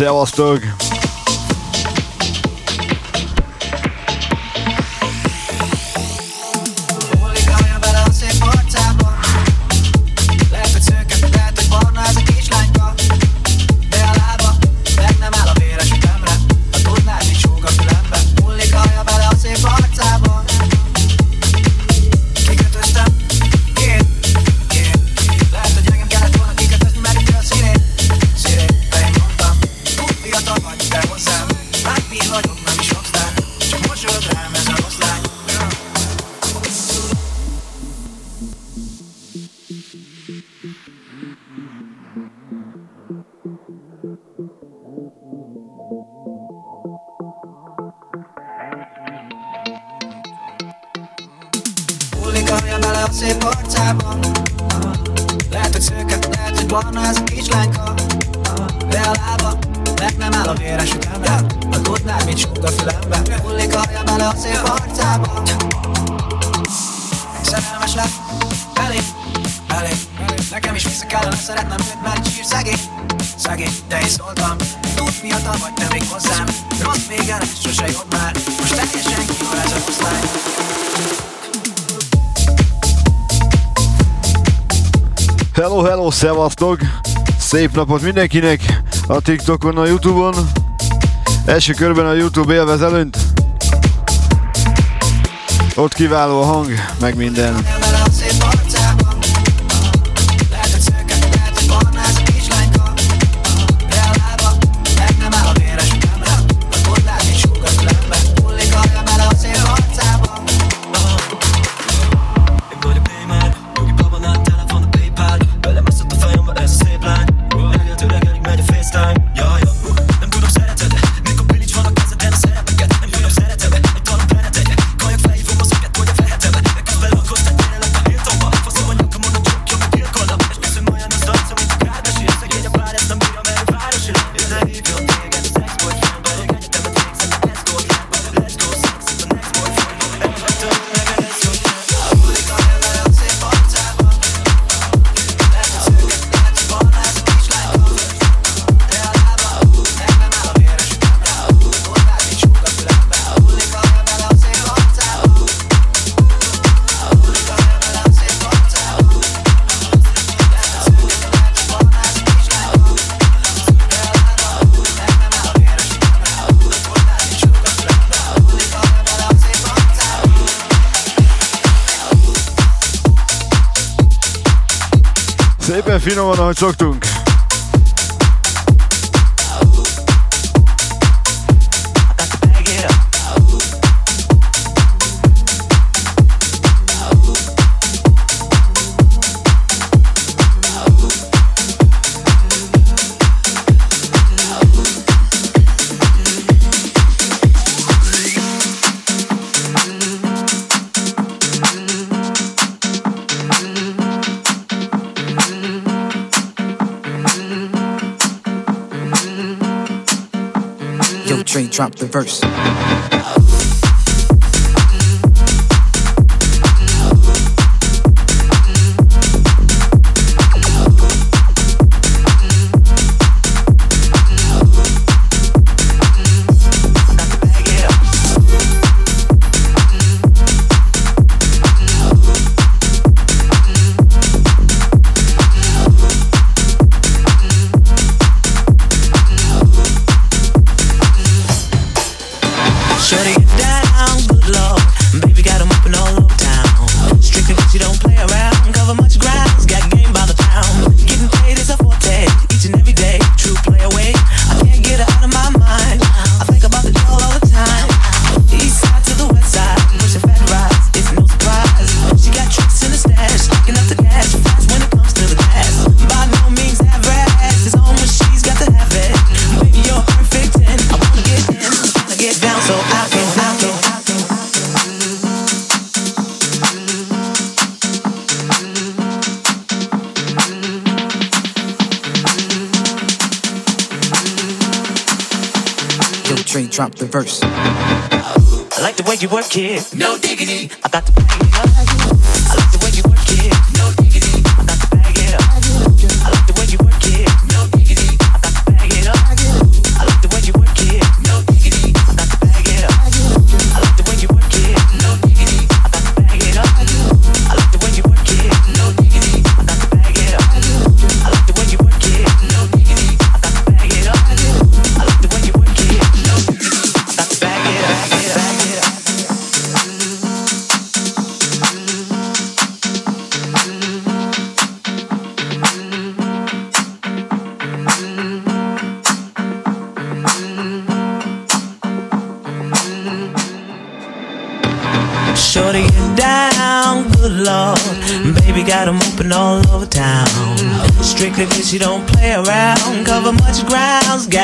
szevasztok! Szevasztok! Szép napot mindenkinek a TikTokon, a Youtube-on. Első körben a Youtube élvezelőnt. Ott kiváló a hang, meg minden. Finoman, ahogy szoktunk. The verse.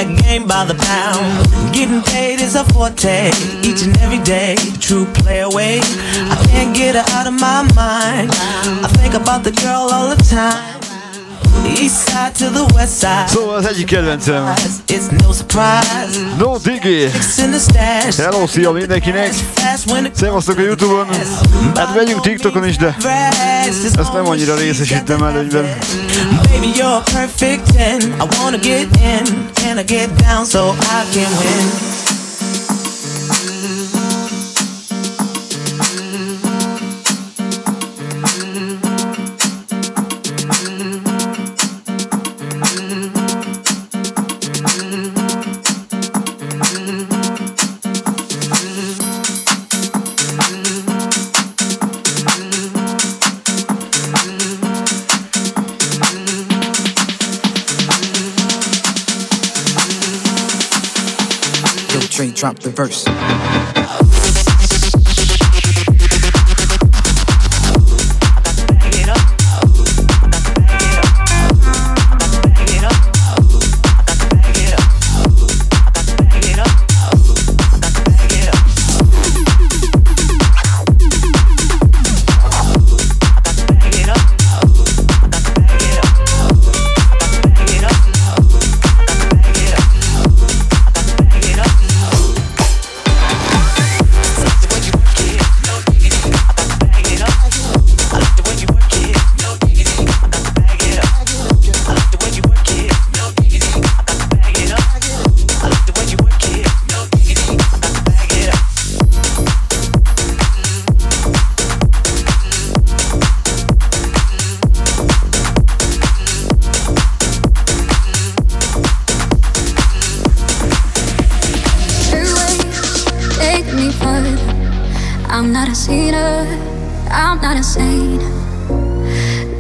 Got game by the pound. Getting paid is a forte, each and every day. True play away. I can't get her out of my mind. I think about the girl all the time. Szóval az egyik kedvencem. No Diggy. Hello, szia mindenkinek. Szevasztok a Youtube-on. Hát megyünk TikTokon is, de ezt nem annyira részesítem előnyben. Baby, you're perfect and I wanna get in. Can I get down so I can win? Drop the verse.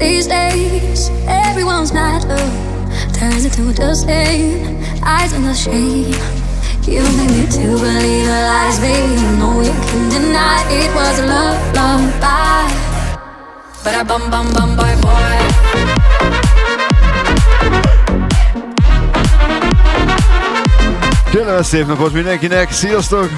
These days, everyone's night up turns into the same. Eyes in the shade. You made me to believe the lies, baby. No, you can deny it was a love, love, bye. But I bum bum bum boy boy. Gyere szép napot mindenkinek, sziasztok!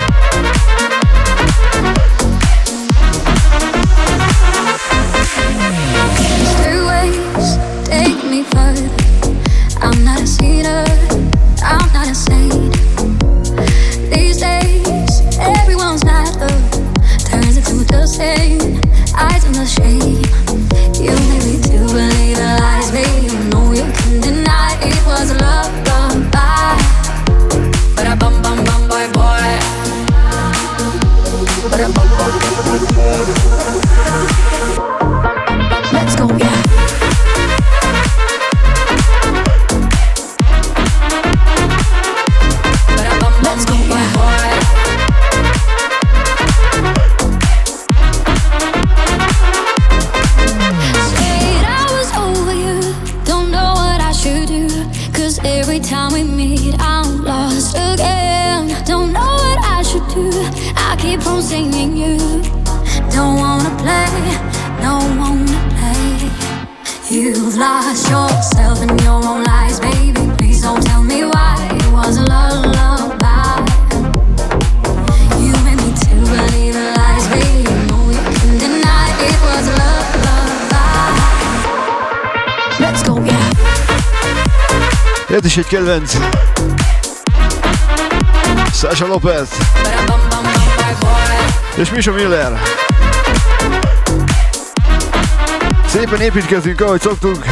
Egy kedvenc. Sasha Lopez. És Misha Miller. Szépen építkezünk, ahogy szoktunk.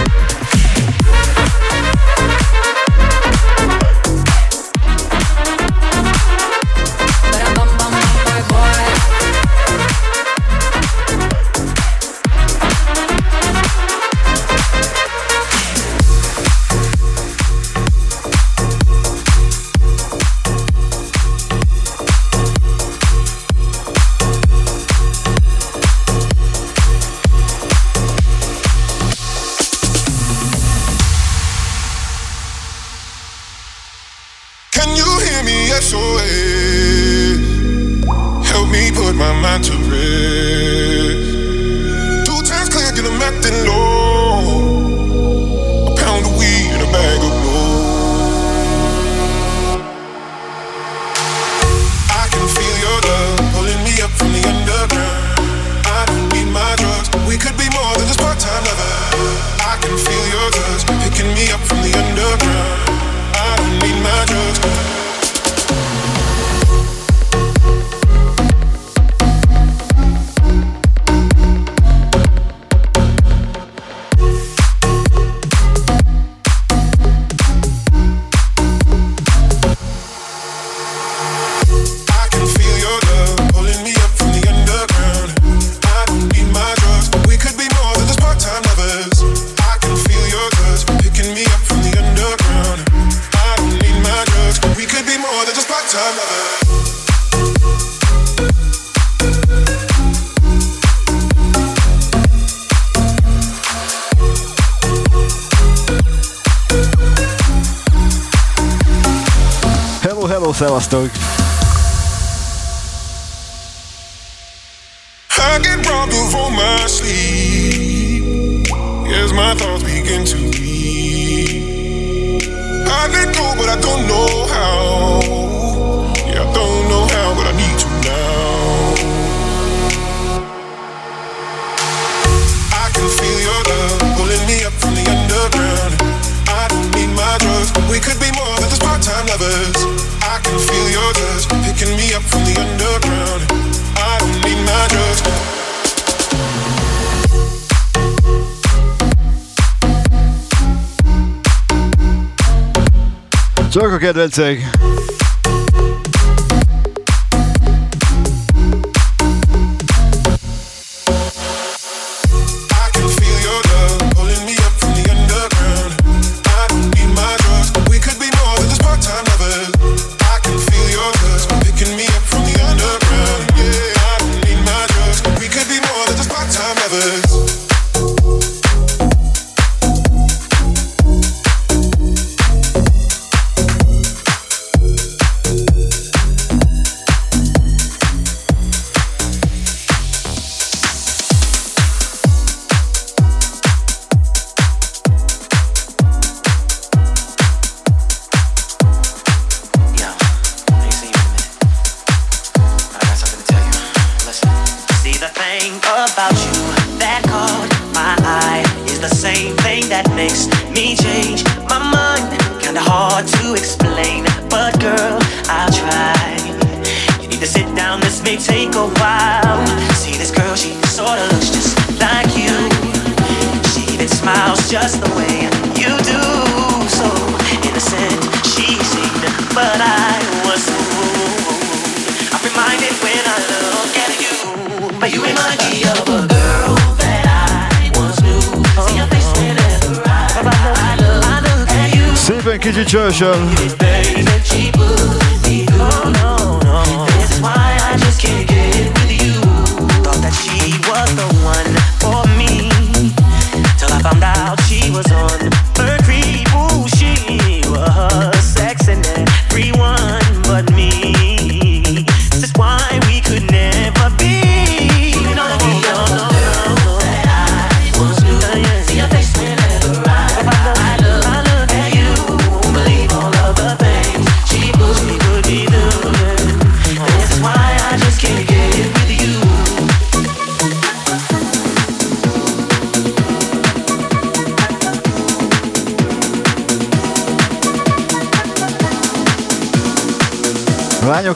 Csak a kedvencek!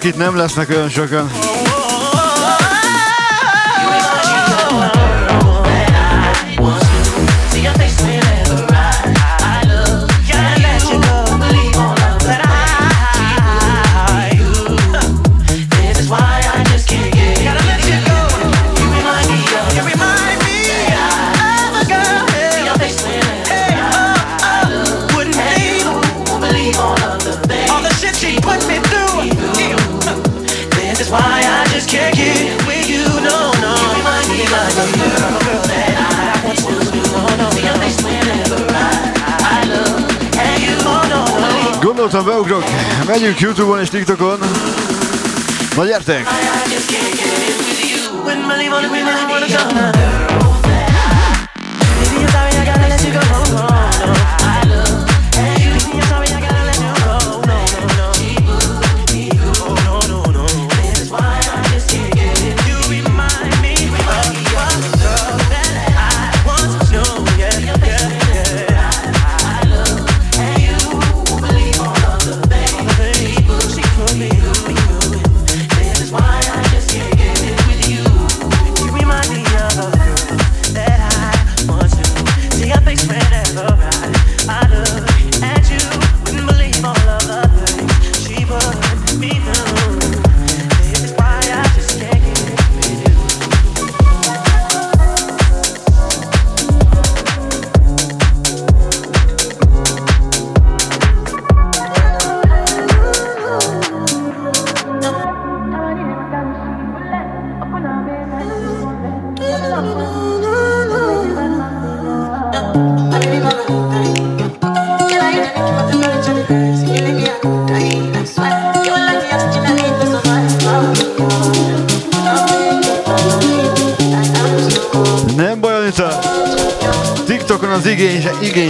Itt nem lesznek olyan sokan. Gondoltam beugrok, megyünk Youtube-on és TikTokon. Na gyertek!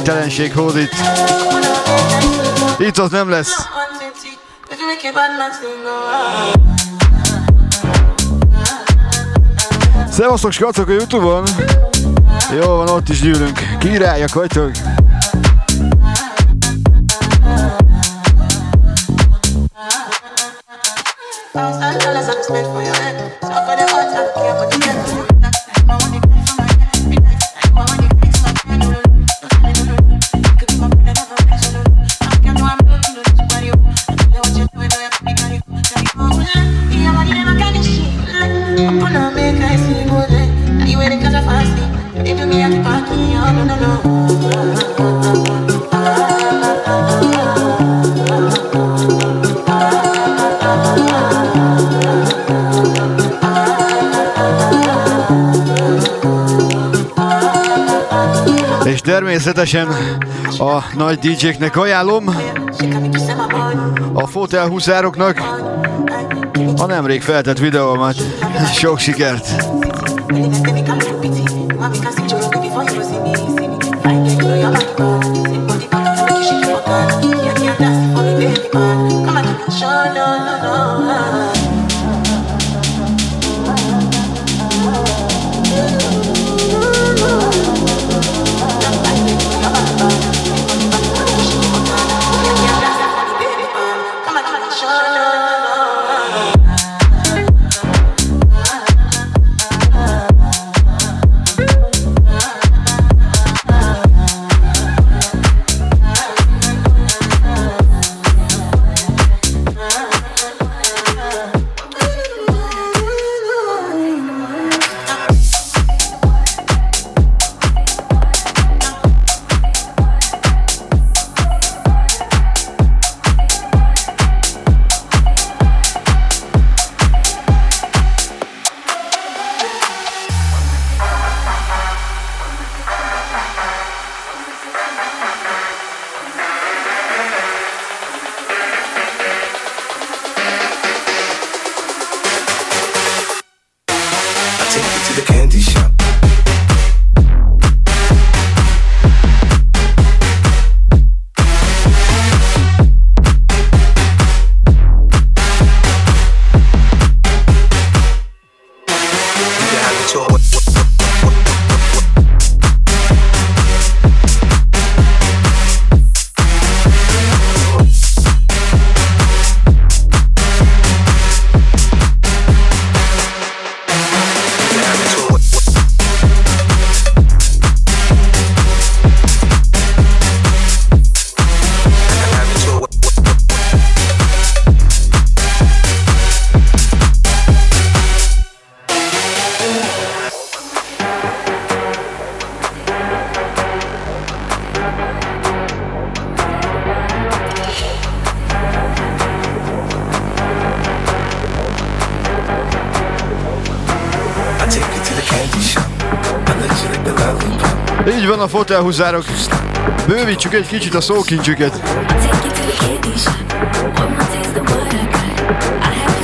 Igénytelenség hódít. Itt az nem lesz. Szevasztok, skacok a Youtube-on! Jó van, ott is gyűlünk. Királyak vagytok! Természetesen a nagy DJ-knek ajánlom, a Fotel Huszároknak a nemrég feltett videómat. Sok sikert! van a fotelhúzárok. Bővítsük egy kicsit a szókincsüket.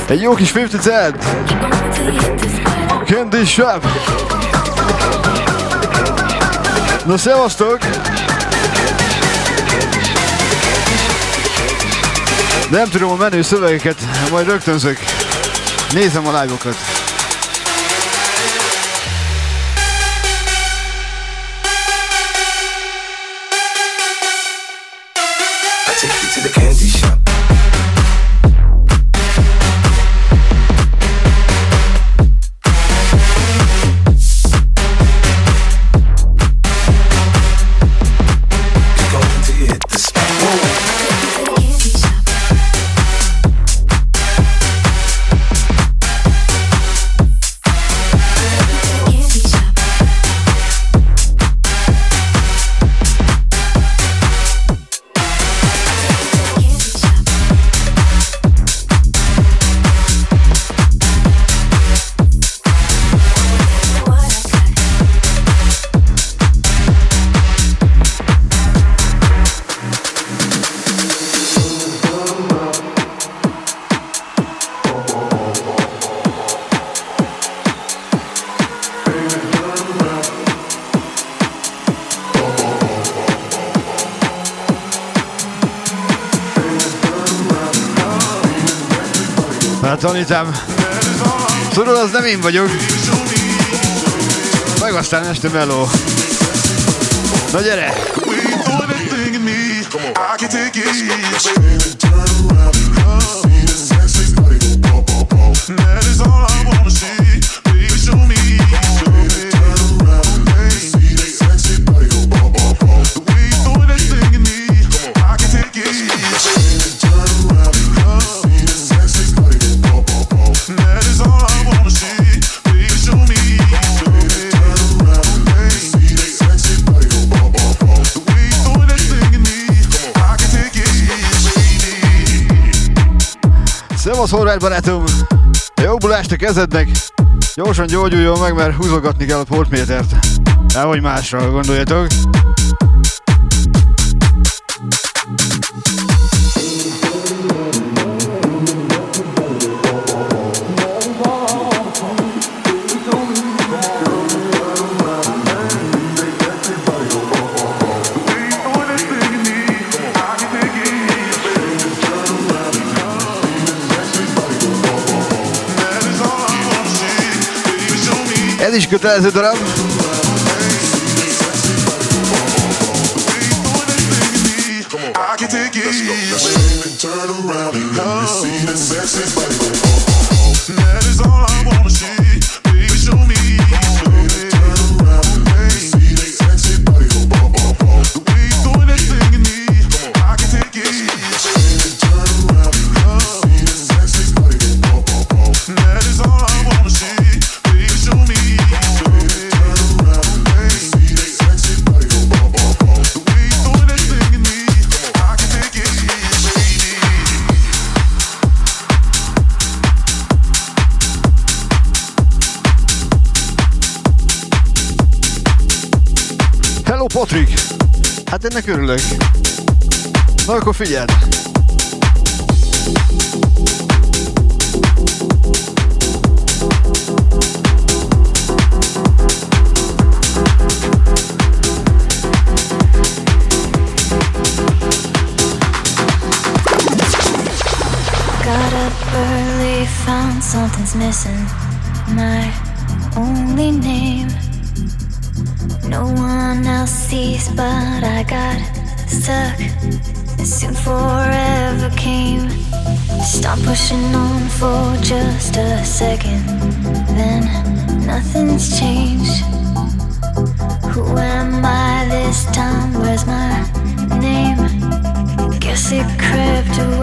Egy jó kis 50 cent. Candy Shop. Na szevasztok! Nem tudom a menő szövegeket, majd rögtönzök. Nézem a live-okat. Tanítem. Tudod, az nem én vagyok. Meg aztán este meló. Na gyere! I can take it. Szevasz, horvát barátom! Jó bulást a kezednek! Gyorsan gyógyuljon meg, mert húzogatni kell a portmétert. Nehogy másra gondoljatok. Is kötelező darab. I can take it. Let's go. Let's go. Turn around and let me see that sexy body go. Hát ennek örülök. Na akkor figyeld! Got up early, found something's missing. My only name. No one else sees, but I got stuck. Soon forever came. Stop pushing on for just a second. Then nothing's changed. Who am I this time? Where's my name? Guess it crept away.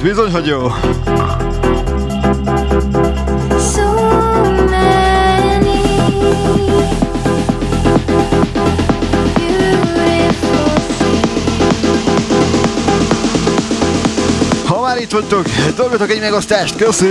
Ez bizony, hogy jó. Ha már itt vagytok, dolgotok egy megosztást, köszi!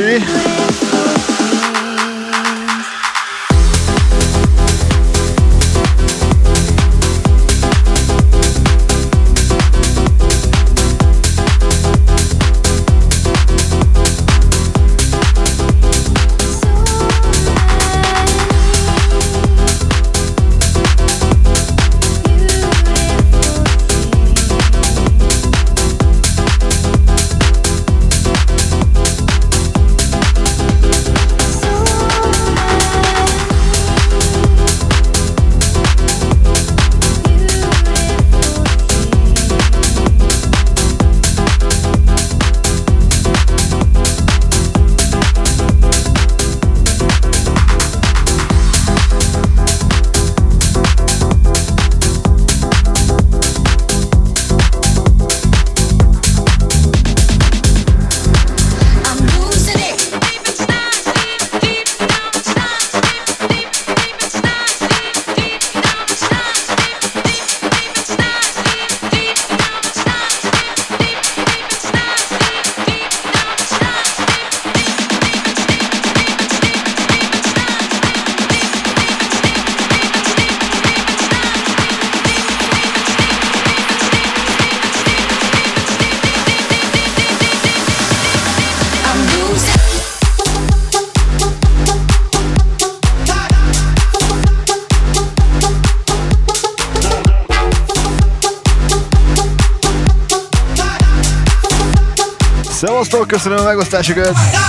Köszönöm a megosztásokat!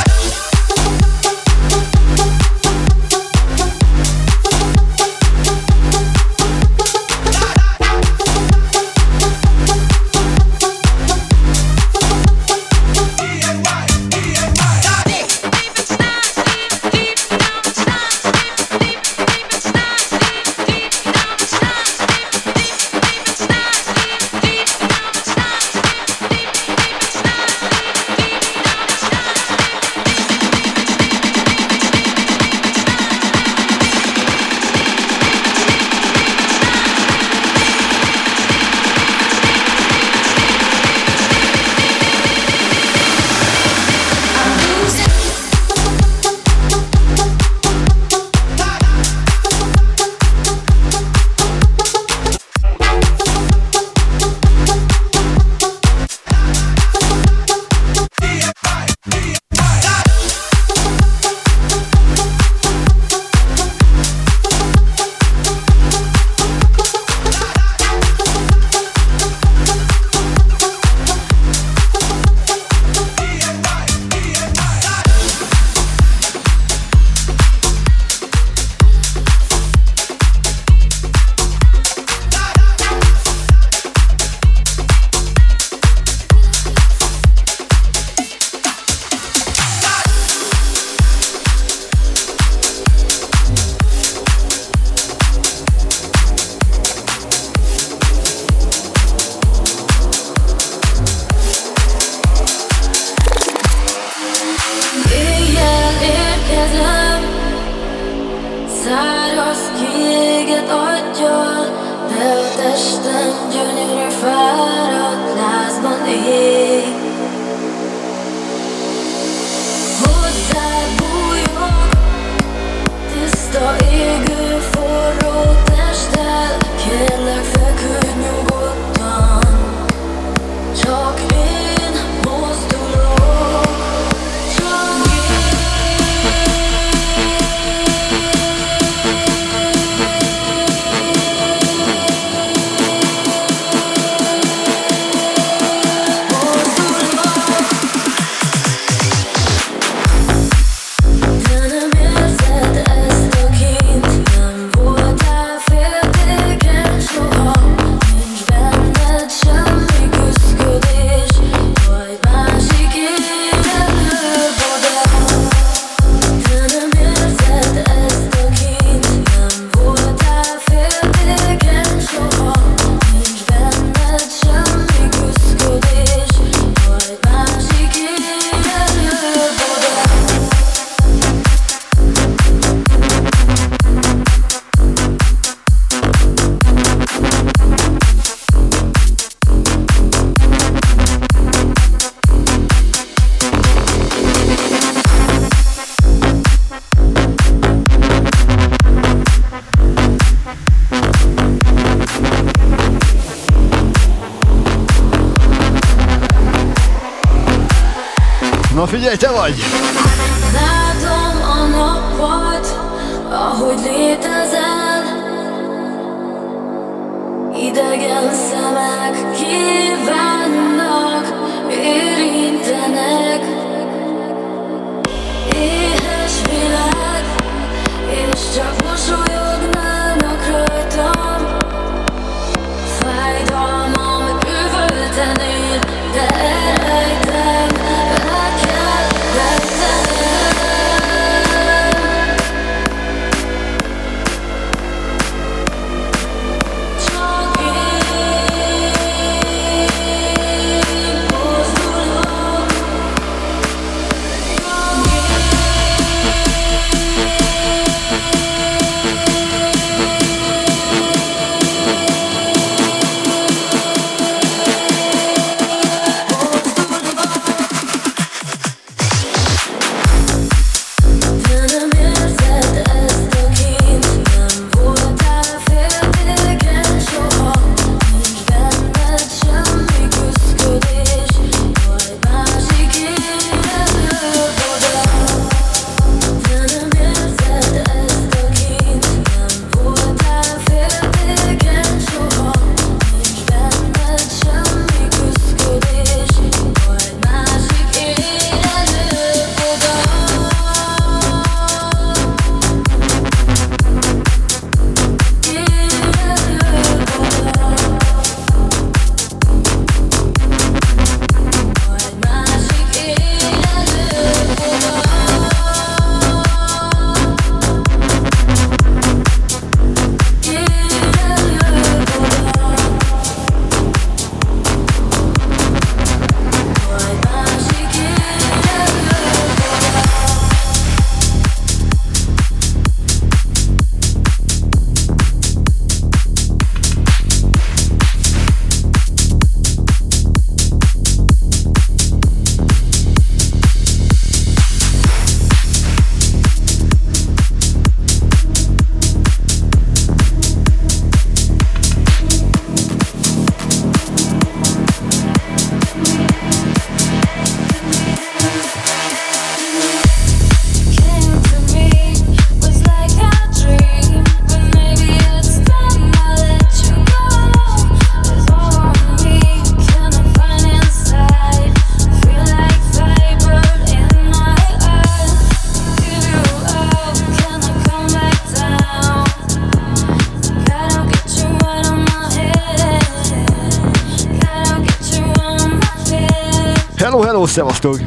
Szevasztok!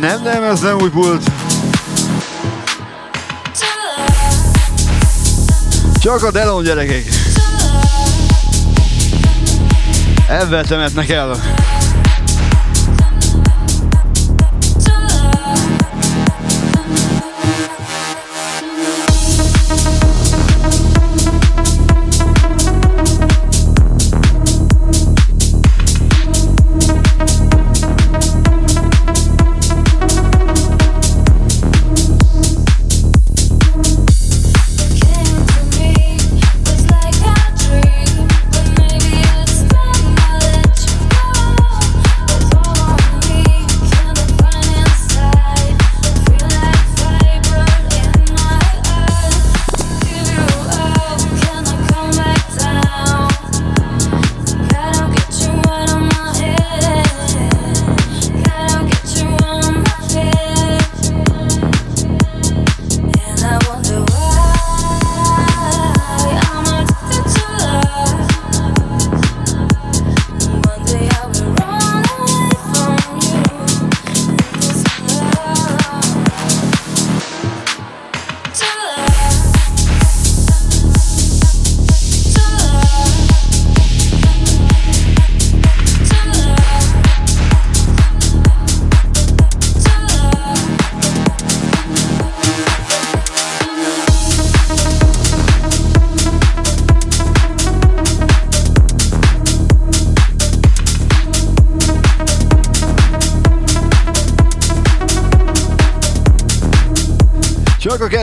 Nem, nem, ez nem úgy volt. Csak a Delon gyerekek. Ebben temetnek el.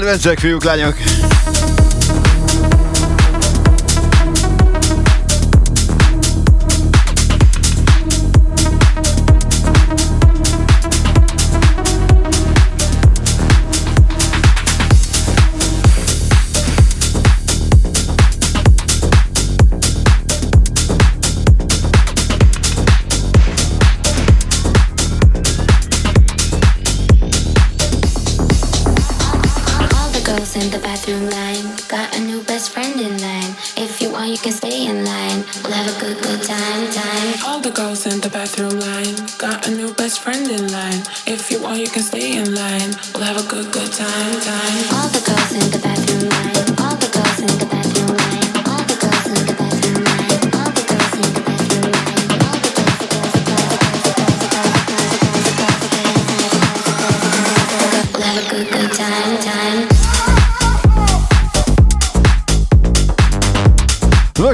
Kedvencek, fiúk, lányok!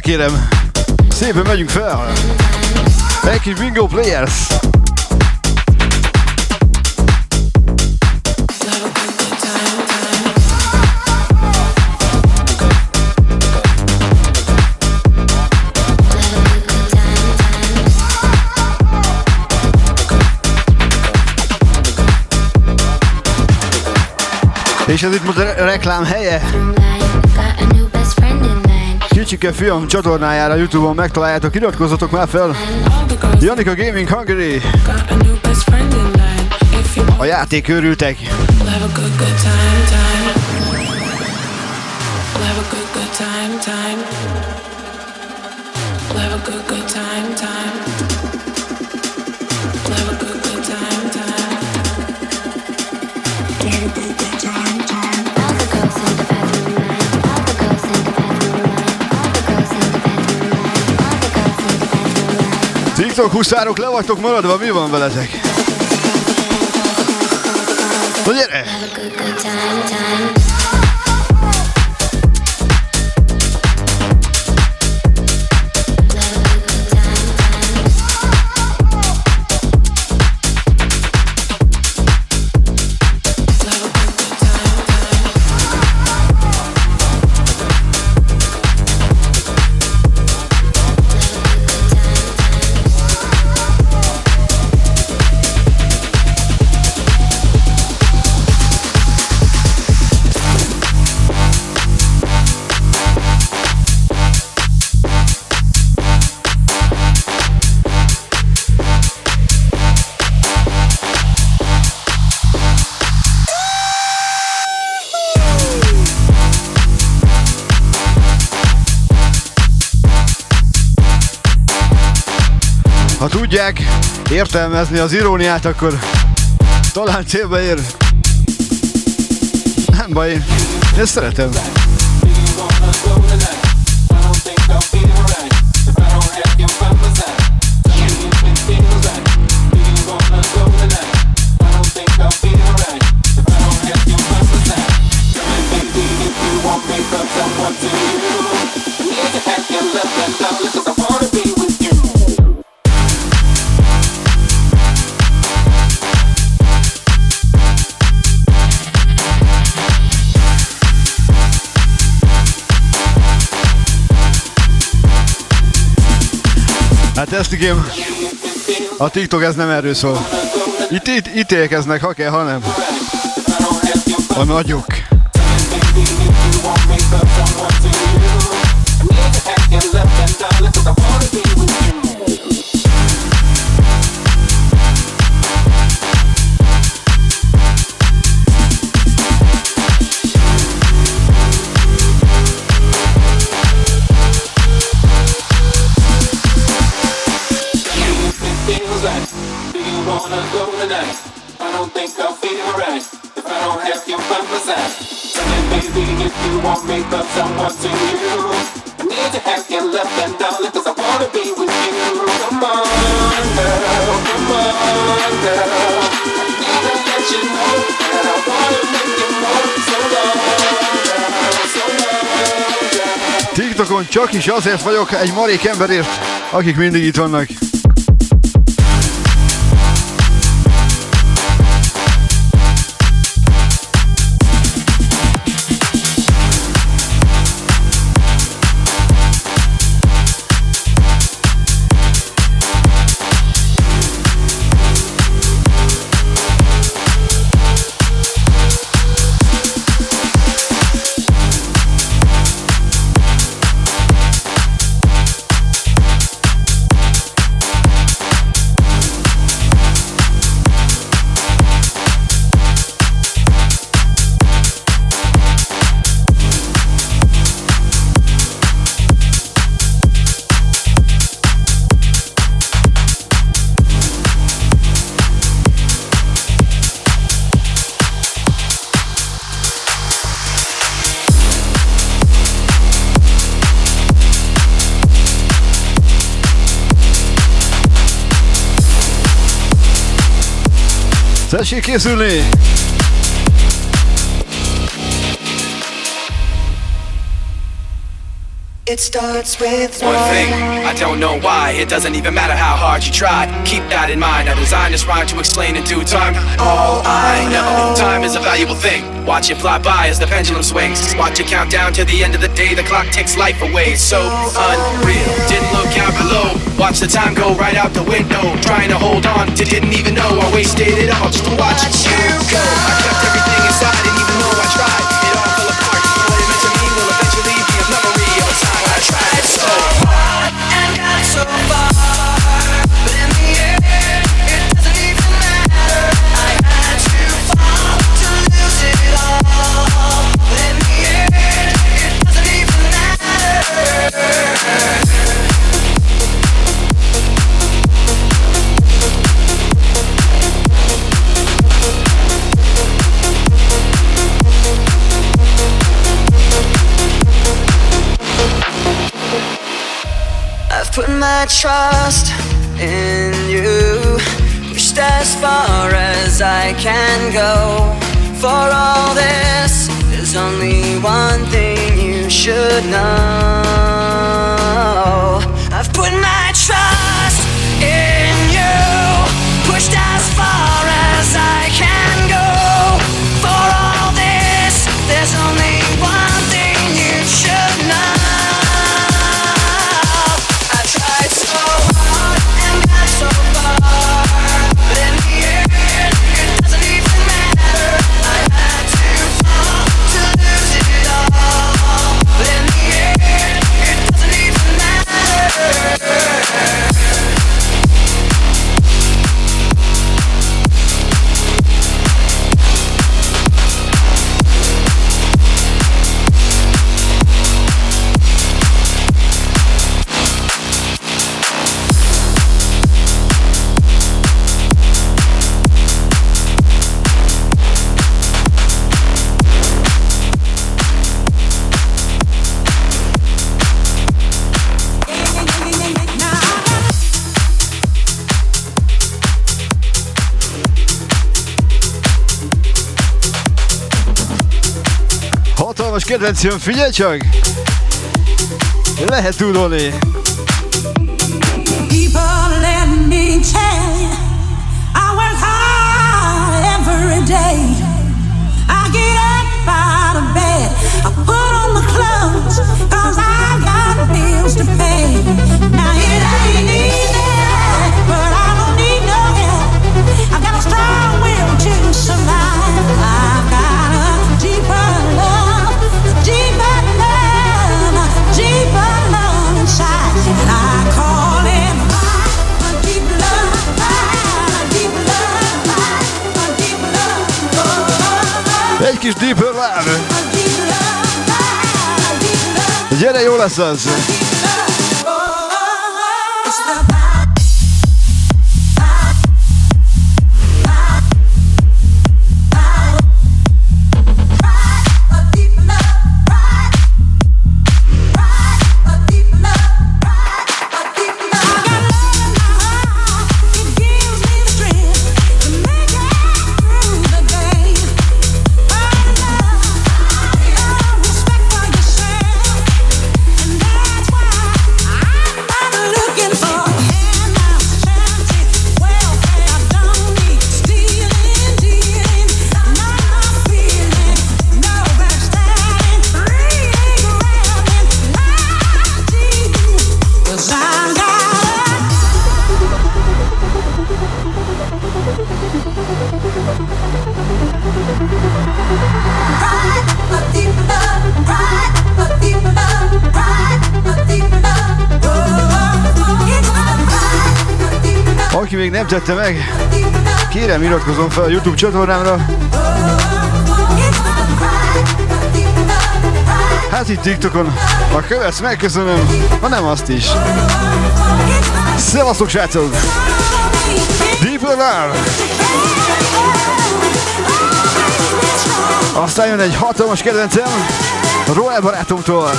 Kérem, szépen megyünk fel. Egy kis bingo players. És ez itt most a reklám helye. Kicsike fiam csatornájára Youtube-on megtaláljátok, iratkozzatok már fel. Janika Gaming Hungary. A játék őrültek. We'll have time, time. TikTok huszárok, le vagytok maradva, mi van veletek? Na gyere! Have time, time. Értelmezni az iróniát, akkor talán célba ér. Nem baj, én ezt szeretem. Ezt igém, a TikTok ez nem erről szól. Itt, itt ítélkeznek, ha kell, ha nem. A nagyok. You want me, cause I want to you. Need to have your love and darling, cause I wanna be with you. Come on, girl, come on, girl. I need to let you know that I wanna make you more. So long, girl, so long. TikTokon csak is azért vagyok egy marék emberért, akik mindig itt vannak. Tessék készülni! It starts with one thing. I don't know why. It doesn't even matter how hard you try. Keep that in mind. I designed this rhyme to explain in due time. All I know, time is a valuable thing. Watch it fly by as the pendulum swings. Watch it count down to the end of the day. The clock takes life away. So unreal. Didn't look out below. Watch the time go right out the window. Trying to hold on to didn't even know I wasted it all just to watch you go. I kept everything inside, should know. Hatalmas kedvenc jön, figyelj csak! Lehet tudni. People, let me tell you, I work hard every day. I get up out of bed, I put on the clothes, cause I got Deep Love. a deep love, a deep love. Gyere, jó lesz az! Nem tette meg, kérem iratkozom fel a YouTube csatornámra. Hát itt TikTokon, ha követsz, megköszönöm, ha nem azt is. Szevasztok srácok! Deep Love! Aztán jön egy hatalmas kedvencem, Roel barátomtól.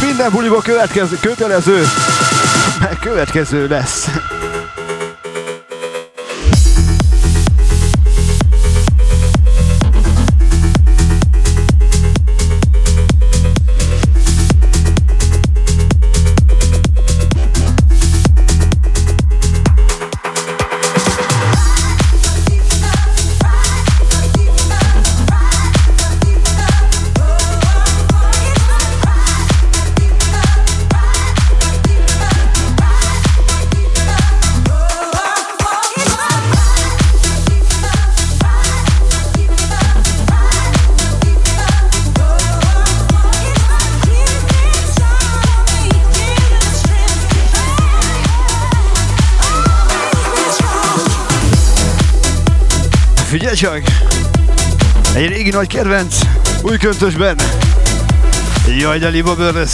Minden buliból következő, kötelező, következő lesz. Régi nagy kedvenc, új köntösben. Jaj, de Liba Brothers.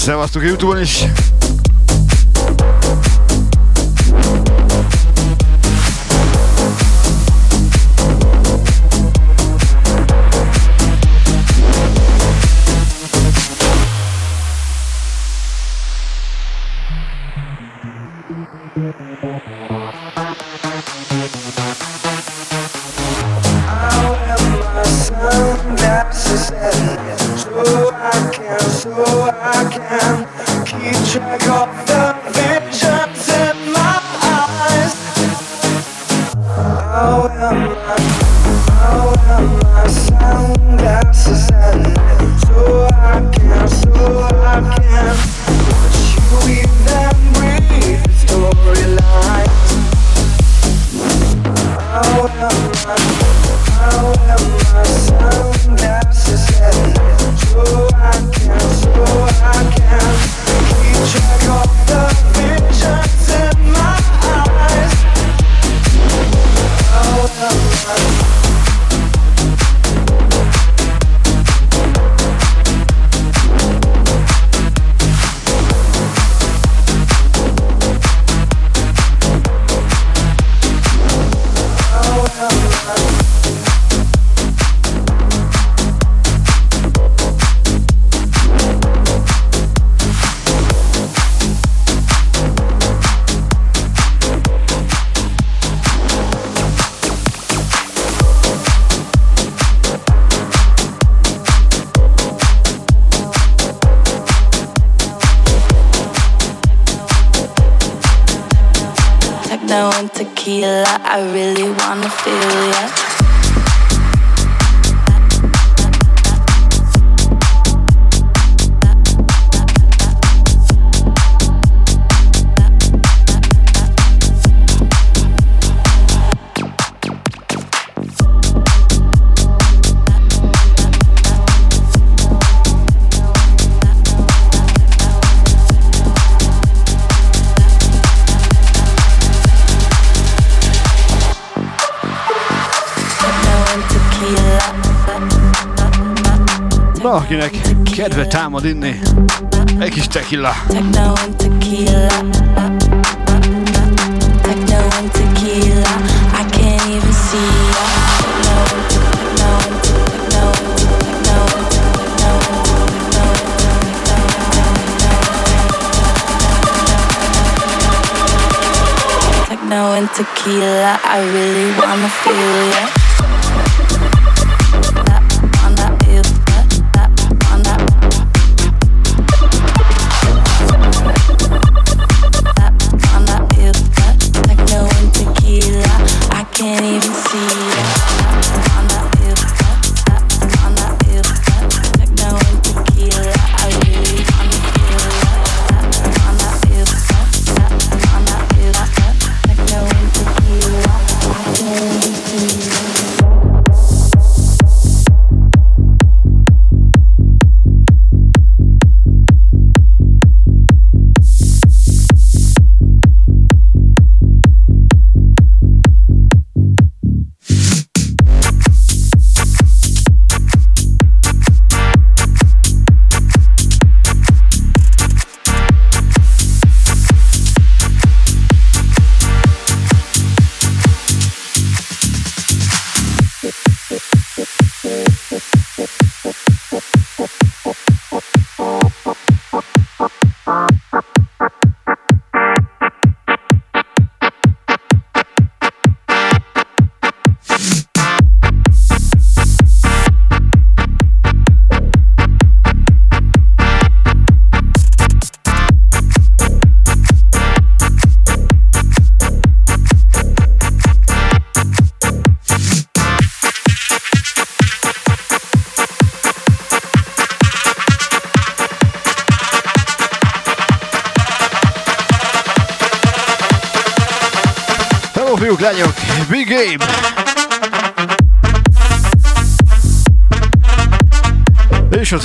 Szevasztok Youtube-on is! Támad inni. Egy kis tequila. And tequila. And tequila. I can't even see. I really wanna feel ya.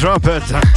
Trumpet.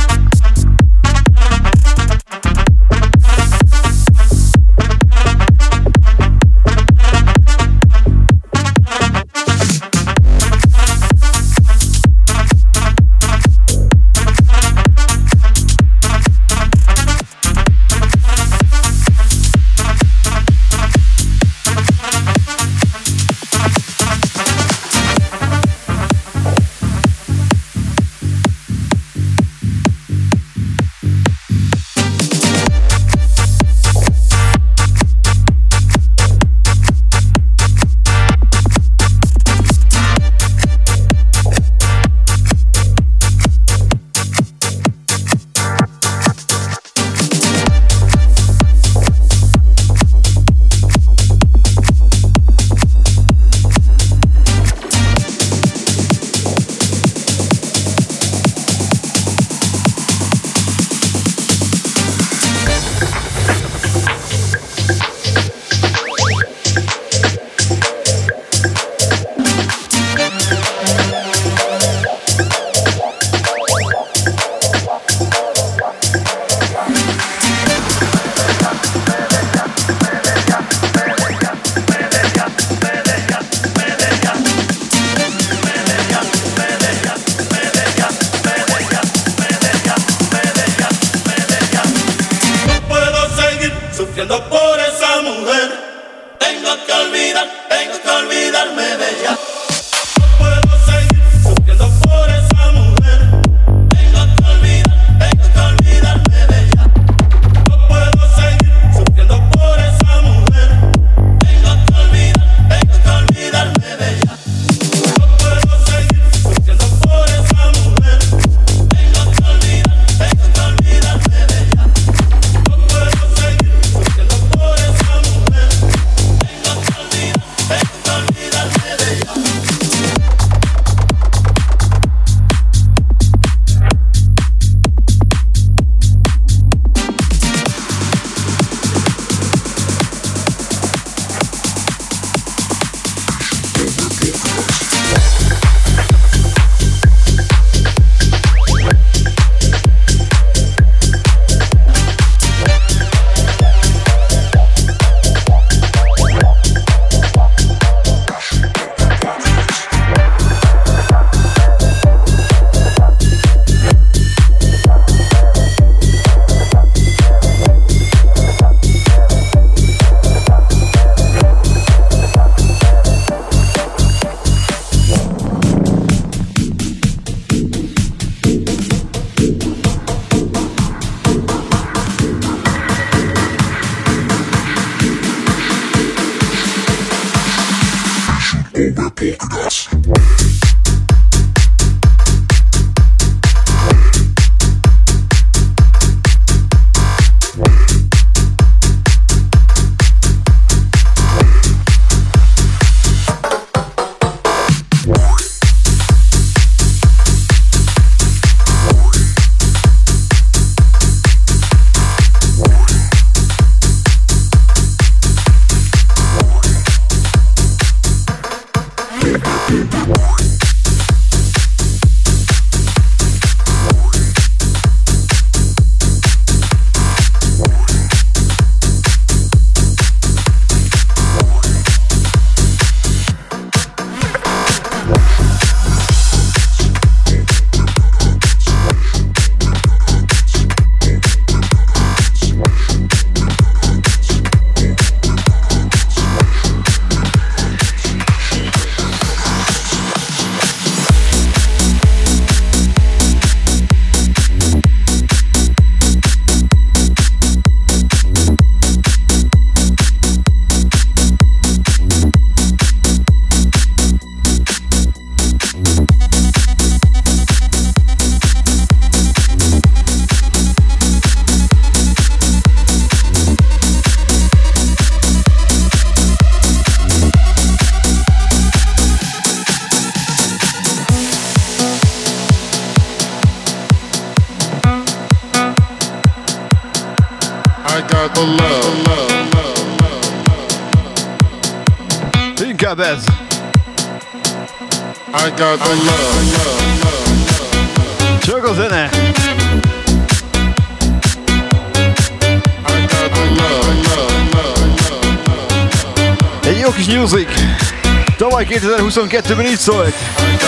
22-ben így szólt.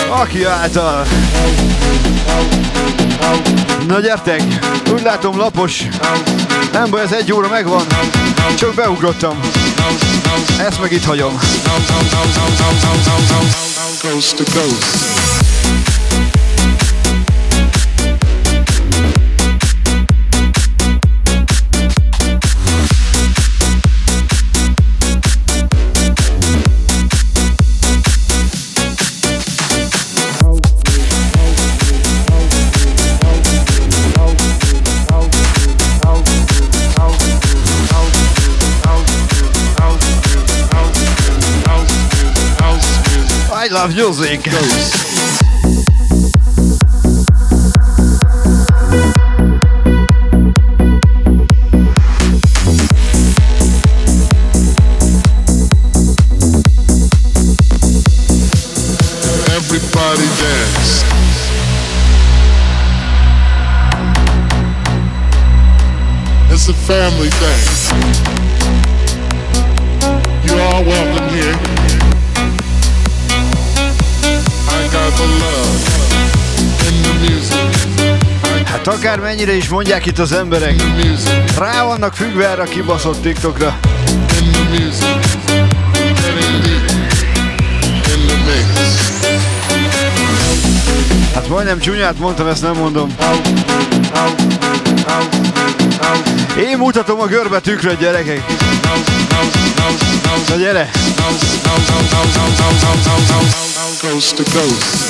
Aki által. Na gyertek, úgy látom lapos. Nem baj, ez egy óra megvan. Csak beugrottam. Ezt meg itt hagyom. Ghost to ghost. Music. Akármennyire is mondják itt az emberek, rá vannak függve erre a kibaszott TikTokra. Hát majdnem csúnyát mondtam, ezt nem mondom. Én mutatom a görbe tükröt, gyerekek. Na gyere! Coast to. Coast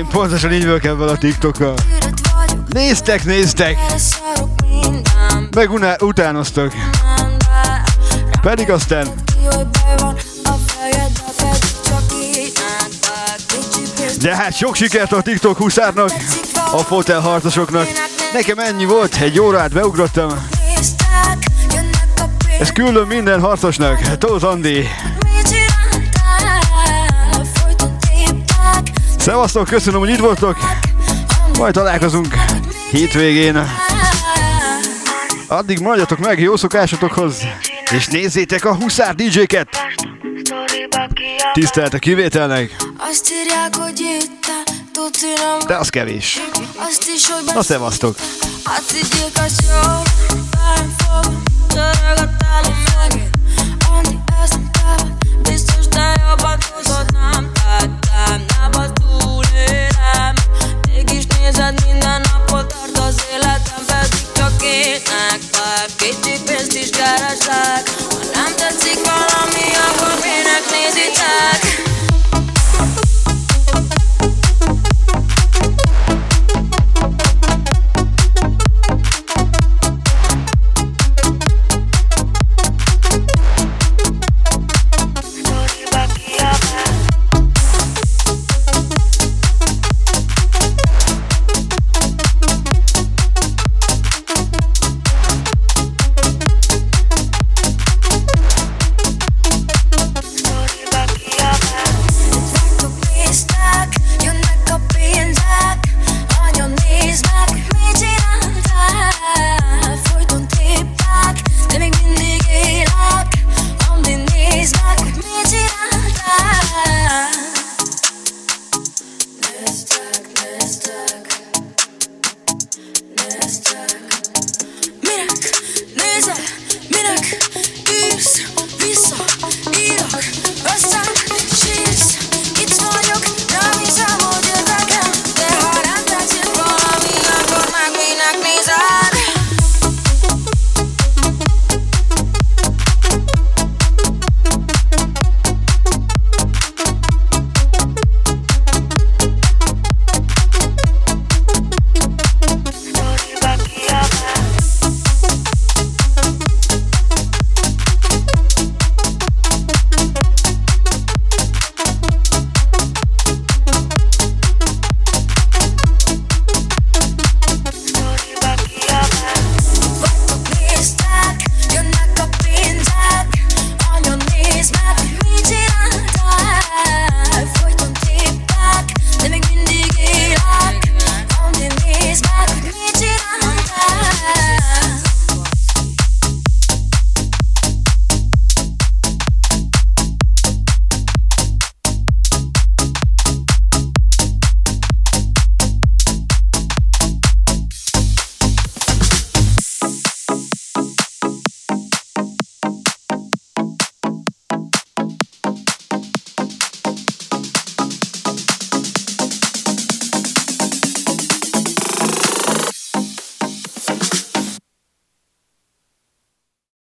én pontosan így vagyok ebből a vagyok Néztek, néztek! Meg uná- utánoztak. Pedig aztán De hát sok sikert a TikTok huszárnak, a fotel harcosoknak. Nekem ennyi volt, egy órát beugrottam. Ezt küldöm minden harcosnak. Tóth Andi. Szevasztok, köszönöm, hogy itt voltok. Majd találkozunk hétvégén. Addig maradjatok meg jó szokásotokhoz, és nézzétek a Huszár DJ-ket! Tisztelt a kivételnek, de az kevés. Na szevasztok! Azt it back,